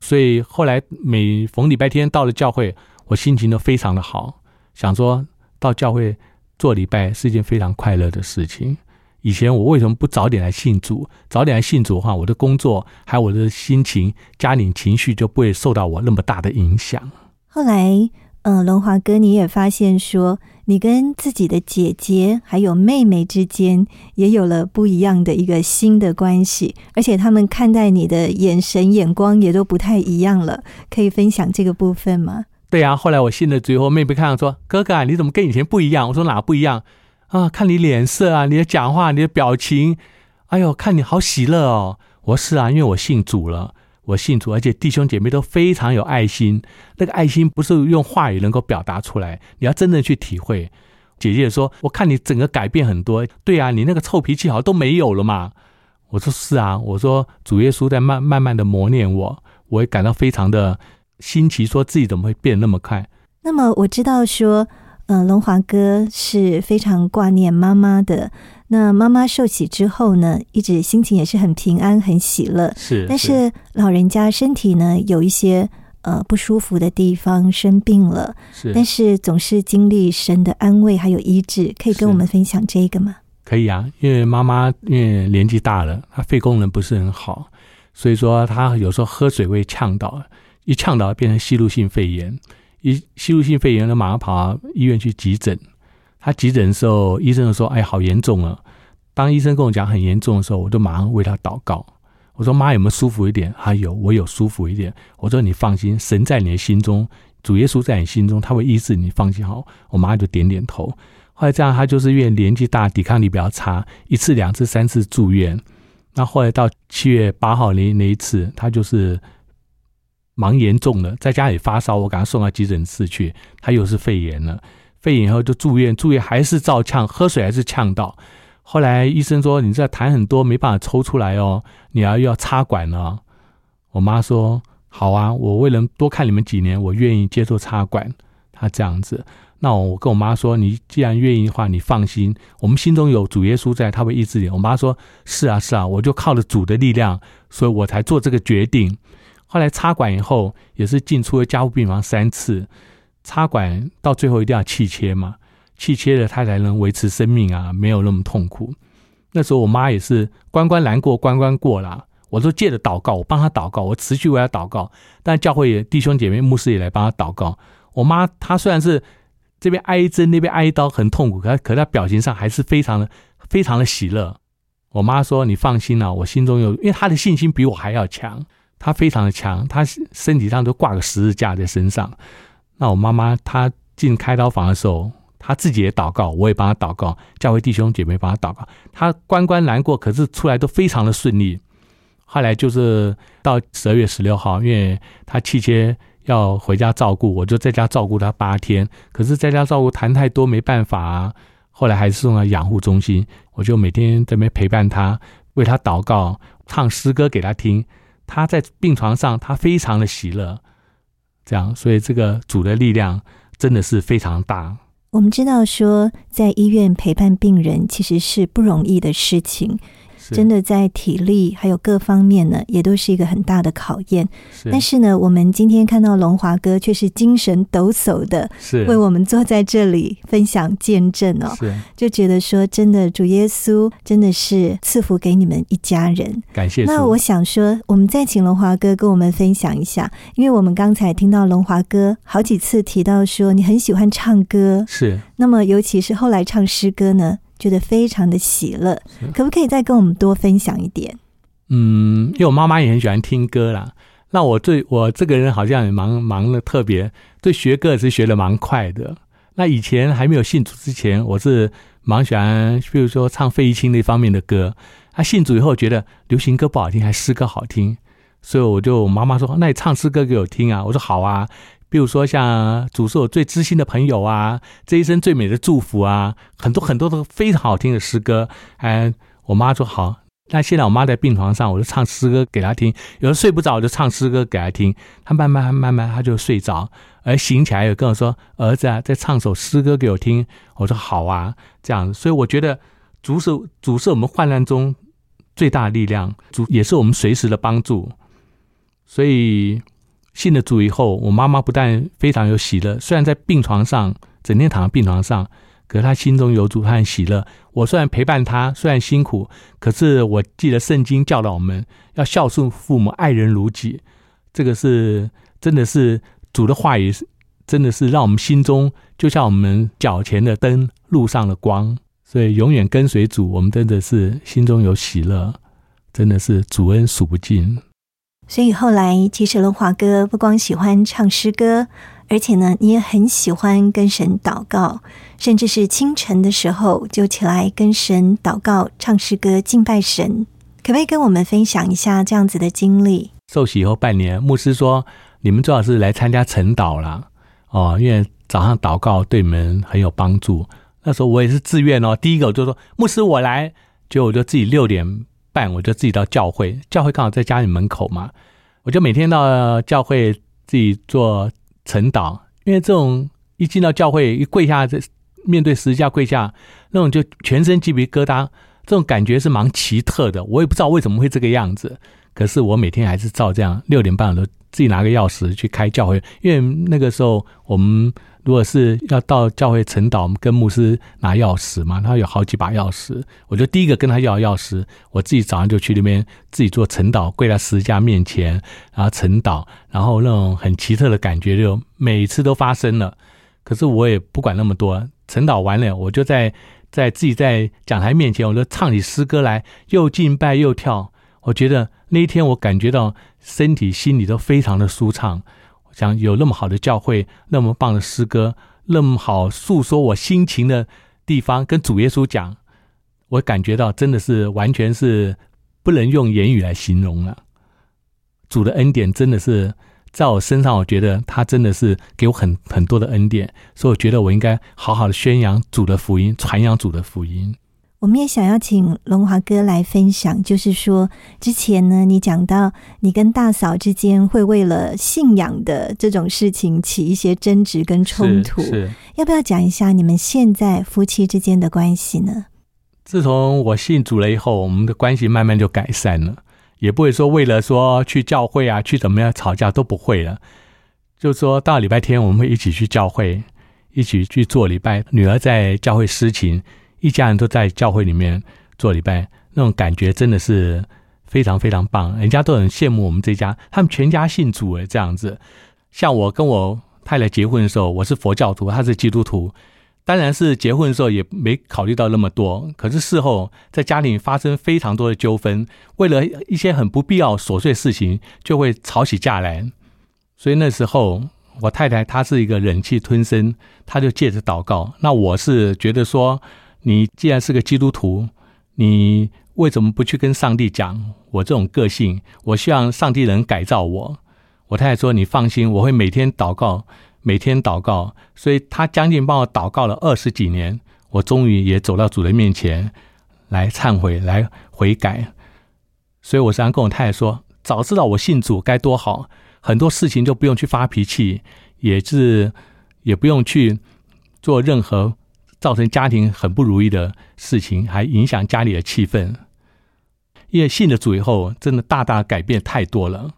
所以后来每逢礼拜天到了教会，我心情都非常的好，想说。到教会做礼拜是一件非常快乐的事情。以前我为什么不早点来信主？早点来信主的话，我的工作还有我的心情、家庭情绪就不会受到我那么大的影响。后来，嗯，龙华哥，你也发现说，你跟自己的姐姐还有妹妹之间也有了不一样的一个新的关系，而且他们看待你的眼神、眼光也都不太一样了。可以分享这个部分吗？对啊，后来我信了主以后，妹妹看到说：“哥哥，你怎么跟以前不一样？”我说：“哪不一样啊？看你脸色啊，你的讲话，你的表情，哎呦，看你好喜乐哦。”我说：“是啊，因为我信主了，我信主，而且弟兄姐妹都非常有爱心。那个爱心不是用话语能够表达出来，你要真正去体会。”姐姐说：“我看你整个改变很多。对啊，你那个臭脾气好像都没有了嘛。”我说：“是啊。”我说：“主耶稣在慢慢慢的磨练我，我也感到非常的。”新奇说自己怎么会变那么快？那么我知道说，呃，龙华哥是非常挂念妈妈的。那妈妈受洗之后呢，一直心情也是很平安、很喜乐。是，但是老人家身体呢有一些呃不舒服的地方，生病了。是，但是总是经历神的安慰还有医治，可以跟我们分享这个吗？可以啊，因为妈妈因为年纪大了，她肺功能不是很好，所以说她有时候喝水会呛到。一呛到变成吸入性肺炎，一吸入性肺炎，就马上跑医院去急诊。他急诊的时候，医生就说：“哎，好严重了。”当医生跟我讲很严重的时候，我就马上为他祷告。我说：“妈，有没有舒服一点？”他有，我有舒服一点。我说：“你放心，神在你的心中，主耶稣在你心中，他会医治你，放心好。”我妈就点点头。后来这样，他就是因为年纪大，抵抗力比较差，一次、两次、三次住院。那后来到七月八号那那一次，他就是。蛮严重的，在家里发烧，我给他送到急诊室去。他又是肺炎了，肺炎以后就住院，住院还是照呛，喝水还是呛到。后来医生说：“你这痰很多，没办法抽出来哦，你要要插管了。”我妈说：“好啊，我为了多看你们几年，我愿意接受插管。”他这样子，那我跟我妈说：“你既然愿意的话，你放心，我们心中有主耶稣在，他会医治你。”我妈说：“是啊，是啊，我就靠着主的力量，所以我才做这个决定。”后来插管以后，也是进出了加护病房三次。插管到最后一定要气切嘛，气切了他才能维持生命啊，没有那么痛苦。那时候我妈也是关关难过关关过啦，我都借着祷告，我帮她祷告，我持续为她祷告。但教会也弟兄姐妹、牧师也来帮她祷告。我妈她虽然是这边挨针那边挨刀很痛苦，可可她表情上还是非常的非常的喜乐。我妈说：“你放心了，我心中有，因为她的信心比我还要强。”他非常的强，他身体上都挂个十字架在身上。那我妈妈她进开刀房的时候，她自己也祷告，我也帮她祷告，教会弟兄姐妹帮她祷告。她关关难过，可是出来都非常的顺利。后来就是到十二月十六号，因为她气切要回家照顾，我就在家照顾她八天。可是在家照顾谈太多，没办法啊。后来还是送到养护中心，我就每天在那边陪伴她，为她祷告，唱诗歌给她听。他在病床上，他非常的喜乐，这样，所以这个主的力量真的是非常大。我们知道说，在医院陪伴病人其实是不容易的事情。真的在体力还有各方面呢，也都是一个很大的考验。但是呢，我们今天看到龙华哥却是精神抖擞的，是为我们坐在这里分享见证哦。是就觉得说，真的主耶稣真的是赐福给你们一家人。感谢。那我想说，我们再请龙华哥跟我们分享一下，因为我们刚才听到龙华哥好几次提到说，你很喜欢唱歌，是。那么尤其是后来唱诗歌呢？觉得非常的喜乐，可不可以再跟我们多分享一点？嗯，因为我妈妈也很喜欢听歌啦。那我最我这个人好像也忙忙的特别，对学歌是学的蛮快的。那以前还没有信主之前，我是蛮喜欢，比如说唱费玉清那方面的歌。他信主以后，觉得流行歌不好听，还诗歌好听，所以我就妈妈说：“那你唱诗歌给我听啊！”我说：“好啊。”比如说像主是我最知心的朋友啊，这一生最美的祝福啊，很多很多的非常好听的诗歌。哎，我妈说好，那现在我妈在病床上，我就唱诗歌给她听。有时睡不着，我就唱诗歌给她听。她慢慢慢慢，她就睡着，而醒起来又跟我说：“儿子啊，再唱首诗歌给我听。”我说好啊，这样。所以我觉得主是主是我们患难中最大的力量，主也是我们随时的帮助。所以。信了主以后，我妈妈不但非常有喜乐，虽然在病床上整天躺在病床上，可是她心中有主，她很喜乐。我虽然陪伴她，虽然辛苦，可是我记得圣经教导我们要孝顺父母，爱人如己。这个是真的是主的话语，真的是让我们心中就像我们脚前的灯，路上的光。所以永远跟随主，我们真的是心中有喜乐，真的是主恩数不尽。所以后来，其实龙华哥不光喜欢唱诗歌，而且呢，你也很喜欢跟神祷告，甚至是清晨的时候就起来跟神祷告、唱诗歌、敬拜神。可不可以跟我们分享一下这样子的经历？受洗以后半年，牧师说你们最好是来参加晨祷啦，哦，因为早上祷告对你们很有帮助。那时候我也是自愿哦，第一个我就说牧师我来，结果我就自己六点半我就自己到教会，教会刚好在家里门口嘛，我就每天到教会自己做晨祷，因为这种一进到教会一跪下，这面对十字架跪下，那种就全身鸡皮疙瘩，这种感觉是蛮奇特的，我也不知道为什么会这个样子。可是我每天还是照这样，六点半我都自己拿个钥匙去开教会，因为那个时候我们如果是要到教会晨祷，我们跟牧师拿钥匙嘛，他有好几把钥匙，我就第一个跟他要钥匙，我自己早上就去那边自己做晨祷，跪在十字架面前，然后晨祷，然后那种很奇特的感觉就每次都发生了。可是我也不管那么多，晨祷完了，我就在在自己在讲台面前，我就唱起诗歌来，又敬拜又跳。我觉得那一天，我感觉到身体、心里都非常的舒畅。想有那么好的教会，那么棒的诗歌，那么好诉说我心情的地方，跟主耶稣讲，我感觉到真的是完全是不能用言语来形容了。主的恩典真的是在我身上，我觉得他真的是给我很很多的恩典，所以我觉得我应该好好的宣扬主的福音，传扬主的福音。我们也想要请龙华哥来分享，就是说之前呢，你讲到你跟大嫂之间会为了信仰的这种事情起一些争执跟冲突，是要不要讲一下你们现在夫妻之间的关系呢？自从我信主了以后，我们的关系慢慢就改善了，也不会说为了说去教会啊，去怎么样吵架都不会了。就说到礼拜天，我们会一起去教会，一起去做礼拜。女儿在教会施勤。一家人都在教会里面做礼拜，那种感觉真的是非常非常棒。人家都很羡慕我们这家，他们全家信主诶，这样子。像我跟我太太结婚的时候，我是佛教徒，他是基督徒，当然是结婚的时候也没考虑到那么多。可是事后在家里发生非常多的纠纷，为了一些很不必要琐碎事情，就会吵起架来。所以那时候我太太她是一个忍气吞声，她就借着祷告。那我是觉得说。你既然是个基督徒，你为什么不去跟上帝讲？我这种个性，我希望上帝能改造我。我太太说：“你放心，我会每天祷告，每天祷告。”所以，他将近帮我祷告了二十几年，我终于也走到主的面前来忏悔、来悔改。所以，我常常跟我太太说：“早知道我信主该多好，很多事情就不用去发脾气，也是也不用去做任何。”造成家庭很不如意的事情，还影响家里的气氛。因为信了主以后，真的大大改变太多了。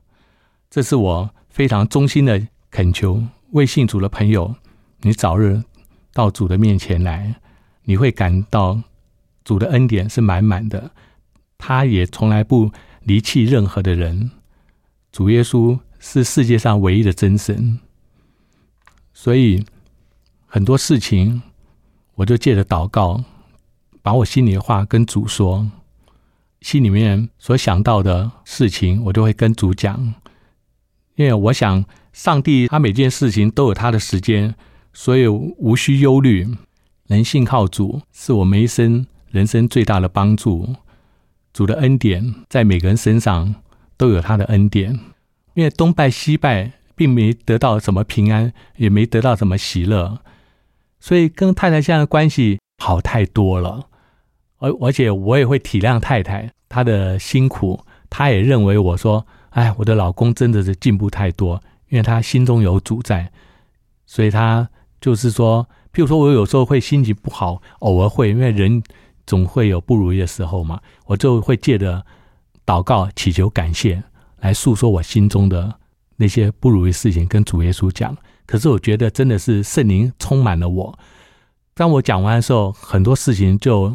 这是我非常衷心的恳求，为信主的朋友，你早日到主的面前来，你会感到主的恩典是满满的。他也从来不离弃任何的人。主耶稣是世界上唯一的真神，所以很多事情。我就借着祷告，把我心里的话跟主说，心里面所想到的事情，我就会跟主讲。因为我想，上帝他每件事情都有他的时间，所以无需忧虑。能信靠主，是我们一生人生最大的帮助。主的恩典在每个人身上都有他的恩典。因为东拜西拜，并没得到什么平安，也没得到什么喜乐。所以跟太太现在的关系好太多了，而而且我也会体谅太太她的辛苦，她也认为我说，哎，我的老公真的是进步太多，因为他心中有主在，所以他就是说，譬如说我有时候会心情不好，偶尔会，因为人总会有不如意的时候嘛，我就会借着祷告、祈求、感谢来诉说我心中的那些不如意事情，跟主耶稣讲。可是我觉得真的是圣灵充满了我。当我讲完的时候，很多事情就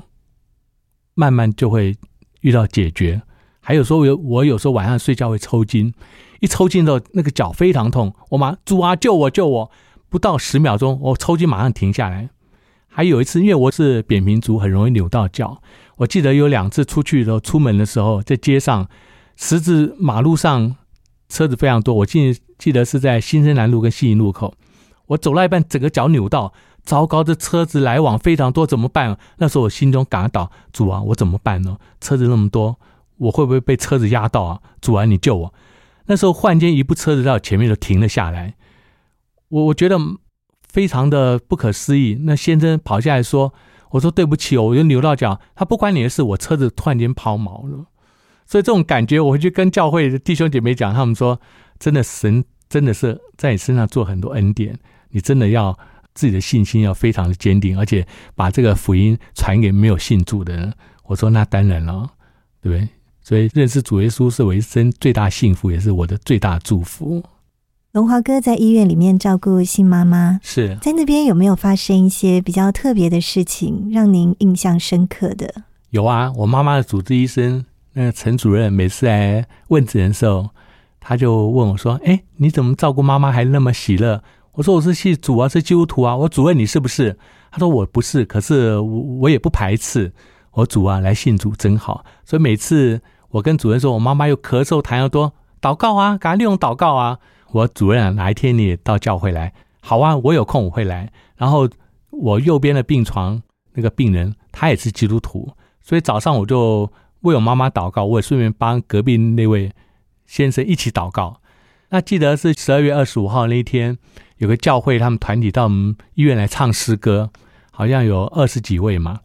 慢慢就会遇到解决。还有说，有我有时候晚上睡觉会抽筋，一抽筋的那个脚非常痛，我马主啊救我救我！不到十秒钟，我抽筋马上停下来。还有一次，因为我是扁平足，很容易扭到脚。我记得有两次出去的时候，出门的时候在街上，十字马路上车子非常多，我进。记得是在新生南路跟西营路口，我走了一半，整个脚扭到，糟糕，这车子来往非常多，怎么办？那时候我心中感到主啊，我怎么办呢？车子那么多，我会不会被车子压到啊？主啊，你救我！那时候忽然间一部车子到前面就停了下来，我我觉得非常的不可思议。那先生跑下来说：“我说对不起哦，我就扭到脚。”他不关你的事，我车子突然间抛锚了。所以这种感觉，我会去跟教会弟兄姐妹讲，他们说：“真的，神真的是在你身上做很多恩典，你真的要自己的信心要非常的坚定，而且把这个福音传给没有信主的人。”我说：“那当然了，对不对？”所以认识主耶稣是我一生最大幸福，也是我的最大祝福。龙华哥在医院里面照顾新妈妈，是在那边有没有发生一些比较特别的事情，让您印象深刻的？有啊，我妈妈的主治医生。那个陈主任每次来问诊的时候，他就问我说：“哎，你怎么照顾妈妈还那么喜乐？”我说：“我是信主啊，是基督徒啊。”我主任你是不是？他说：“我不是，可是我我也不排斥。我主啊，来信主真好。”所以每次我跟主任说我妈妈又咳嗽痰又多，祷告啊，赶快利用祷告啊。我主任啊，哪一天你也到教会来？好啊，我有空我会来。然后我右边的病床那个病人他也是基督徒，所以早上我就。为我妈妈祷告，我也顺便帮隔壁那位先生一起祷告。那记得是十二月二十五号那一天，有个教会他们团体到我们医院来唱诗歌，好像有二十几位嘛。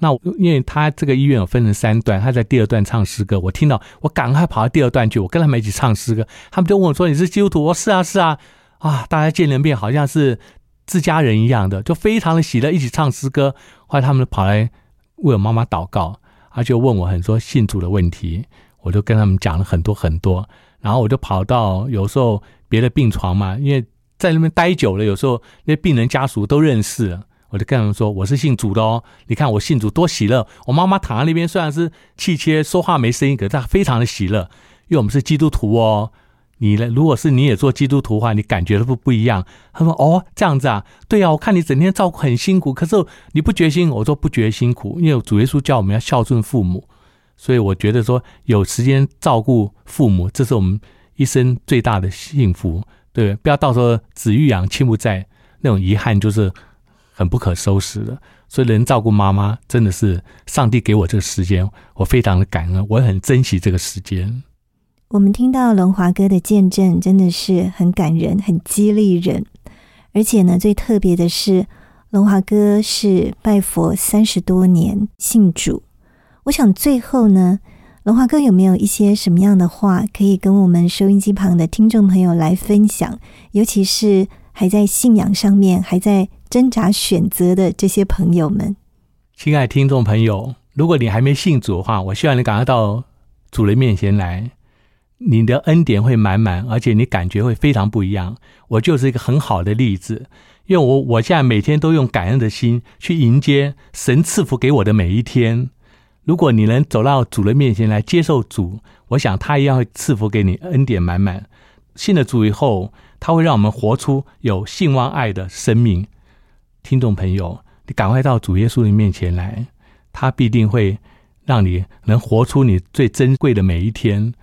那因为他这个医院有分成三段，他在第二段唱诗歌，我听到我赶快跑到第二段去，我跟他们一起唱诗歌。他们就问我说：“你是基督徒？”我说：“是啊，是啊。”啊，大家见了面好像是自家人一样的，就非常的喜乐，一起唱诗歌。后来他们跑来为我妈妈祷告。他就问我很多信主的问题，我就跟他们讲了很多很多，然后我就跑到有时候别的病床嘛，因为在那边待久了，有时候那病人家属都认识，我就跟他们说我是信主的哦，你看我信主多喜乐，我妈妈躺在那边虽然是气切说话没声音，可是她非常的喜乐，因为我们是基督徒哦。你呢？如果是你也做基督徒的话，你感觉都不不一样。他说：“哦，这样子啊，对啊，我看你整天照顾很辛苦，可是你不觉辛苦。”我说：“不觉辛苦，因为主耶稣教我们要孝顺父母，所以我觉得说有时间照顾父母，这是我们一生最大的幸福，对不要到时候子欲养亲不在，那种遗憾就是很不可收拾的。所以能照顾妈妈，真的是上帝给我这个时间，我非常的感恩，我很珍惜这个时间。”我们听到龙华哥的见证，真的是很感人、很激励人。而且呢，最特别的是，龙华哥是拜佛三十多年，信主。我想最后呢，龙华哥有没有一些什么样的话，可以跟我们收音机旁的听众朋友来分享？尤其是还在信仰上面还在挣扎选择的这些朋友们。亲爱听众朋友，如果你还没信主的话，我希望你赶快到主人面前来。你的恩典会满满，而且你感觉会非常不一样。我就是一个很好的例子，因为我我现在每天都用感恩的心去迎接神赐福给我的每一天。如果你能走到主的面前来接受主，我想他一样会赐福给你，恩典满满。信了主以后，他会让我们活出有信望爱的生命。听众朋友，你赶快到主耶稣的面前来，他必定会让你能活出你最珍贵的每一天。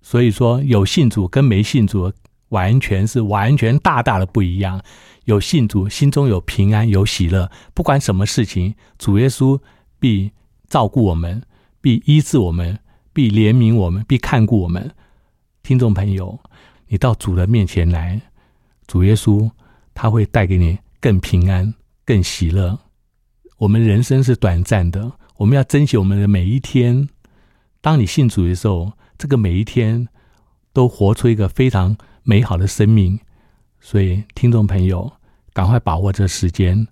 所以说，有信主跟没信主完全是完全大大的不一样。有信主，心中有平安，有喜乐，不管什么事情，主耶稣必照顾我们，必医治我们，必怜悯我们，必看顾我们。听众朋友，你到主的面前来，主耶稣他会带给你更平安、更喜乐。我们人生是短暂的，我们要珍惜我们的每一天。当你信主的时候。这个每一天都活出一个非常美好的生命，所以听众朋友，赶快把握这时间，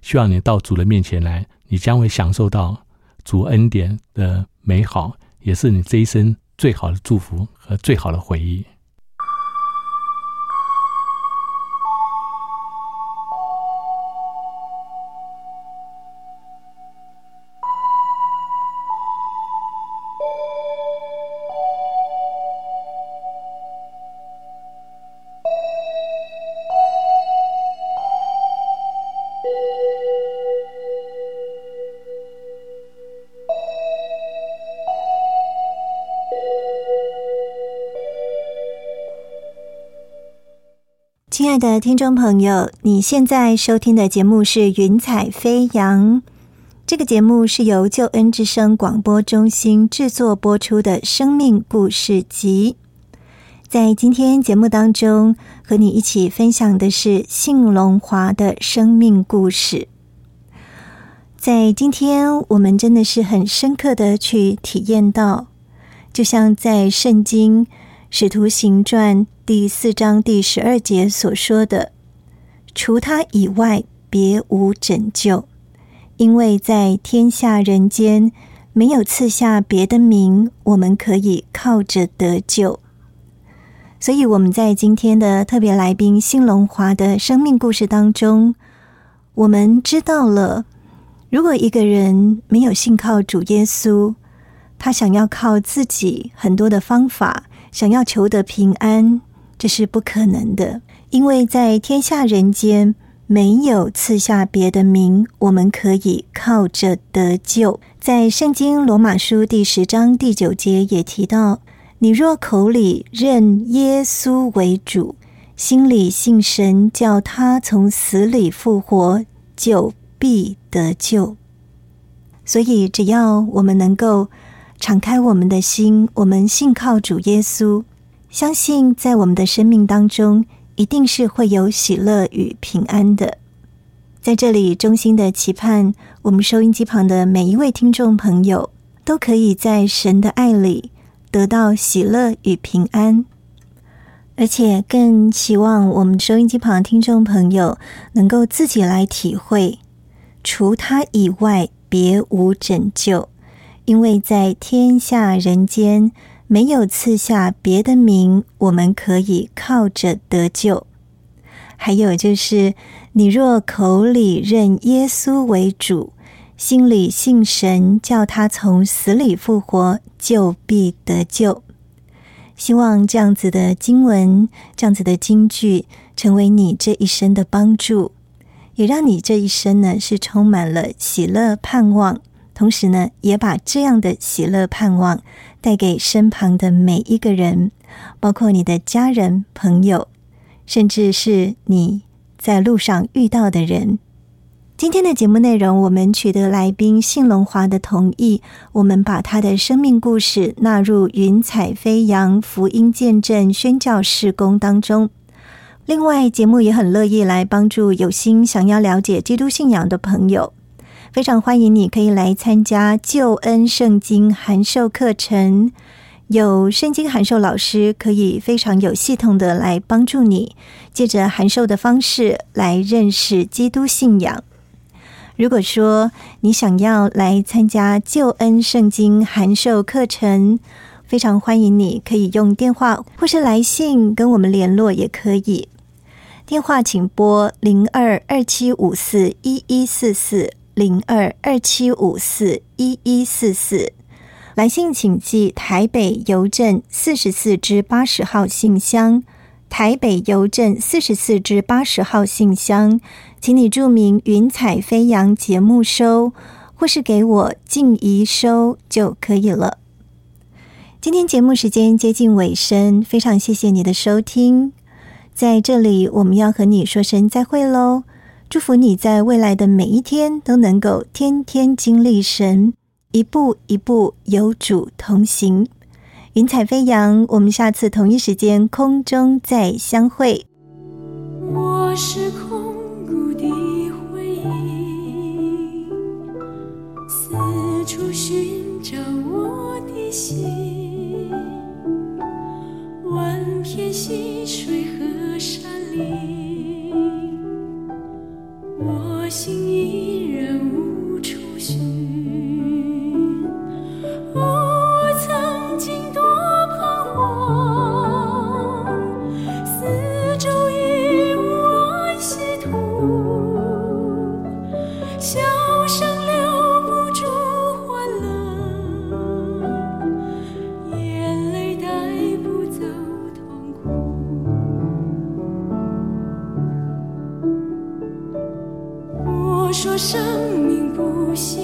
希望你到主的面前来，你将会享受到主恩典的美好，也是你这一生最好的祝福和最好的回忆。亲爱的听众朋友，你现在收听的节目是《云彩飞扬》。这个节目是由救恩之声广播中心制作播出的生命故事集。在今天节目当中，和你一起分享的是信龙华的生命故事。在今天，我们真的是很深刻的去体验到，就像在圣经《使徒行传》第四章第十二节所说的：“除他以外，别无拯救。”因为在天下人间没有赐下别的名，我们可以靠着得救。所以我们在今天的特别来宾新龙华的生命故事当中，我们知道了，如果一个人没有信靠主耶稣，他想要靠自己很多的方法，想要求得平安，这是不可能的。因为在天下人间。没有赐下别的名，我们可以靠着得救。在圣经罗马书第十章第九节也提到：“你若口里认耶稣为主，心里信神，叫他从死里复活，就必得救。”所以，只要我们能够敞开我们的心，我们信靠主耶稣，相信在我们的生命当中。一定是会有喜乐与平安的。在这里，衷心的期盼我们收音机旁的每一位听众朋友，都可以在神的爱里得到喜乐与平安，而且更希望我们收音机旁的听众朋友能够自己来体会，除他以外别无拯救，因为在天下人间。没有赐下别的名，我们可以靠着得救。还有就是，你若口里认耶稣为主，心里信神，叫他从死里复活，就必得救。希望这样子的经文，这样子的金句，成为你这一生的帮助，也让你这一生呢是充满了喜乐盼望。同时呢，也把这样的喜乐盼望带给身旁的每一个人，包括你的家人、朋友，甚至是你在路上遇到的人。今天的节目内容，我们取得来宾信龙华的同意，我们把他的生命故事纳入云彩飞扬福音见证宣教事工当中。另外，节目也很乐意来帮助有心想要了解基督信仰的朋友。非常欢迎你，可以来参加救恩圣经函授课程。有圣经函授老师可以非常有系统的来帮助你，借着函授的方式来认识基督信仰。如果说你想要来参加救恩圣经函授课程，非常欢迎你可以用电话或是来信跟我们联络，也可以。电话请拨零二二七五四一一四四。零二二七五四一一四四，来信请寄台北邮政四十四至八十号信箱。台北邮政四十四至八十号信箱，请你注明“云彩飞扬”节目收，或是给我静怡收就可以了。今天节目时间接近尾声，非常谢谢你的收听，在这里我们要和你说声再会喽。祝福你在未来的每一天都能够天天经历神，一步一步有主同行，云彩飞扬。我们下次同一时间空中再相会。我是空谷的回忆，四处寻找我的心，万片溪水和山林。我心依然无说生命不息。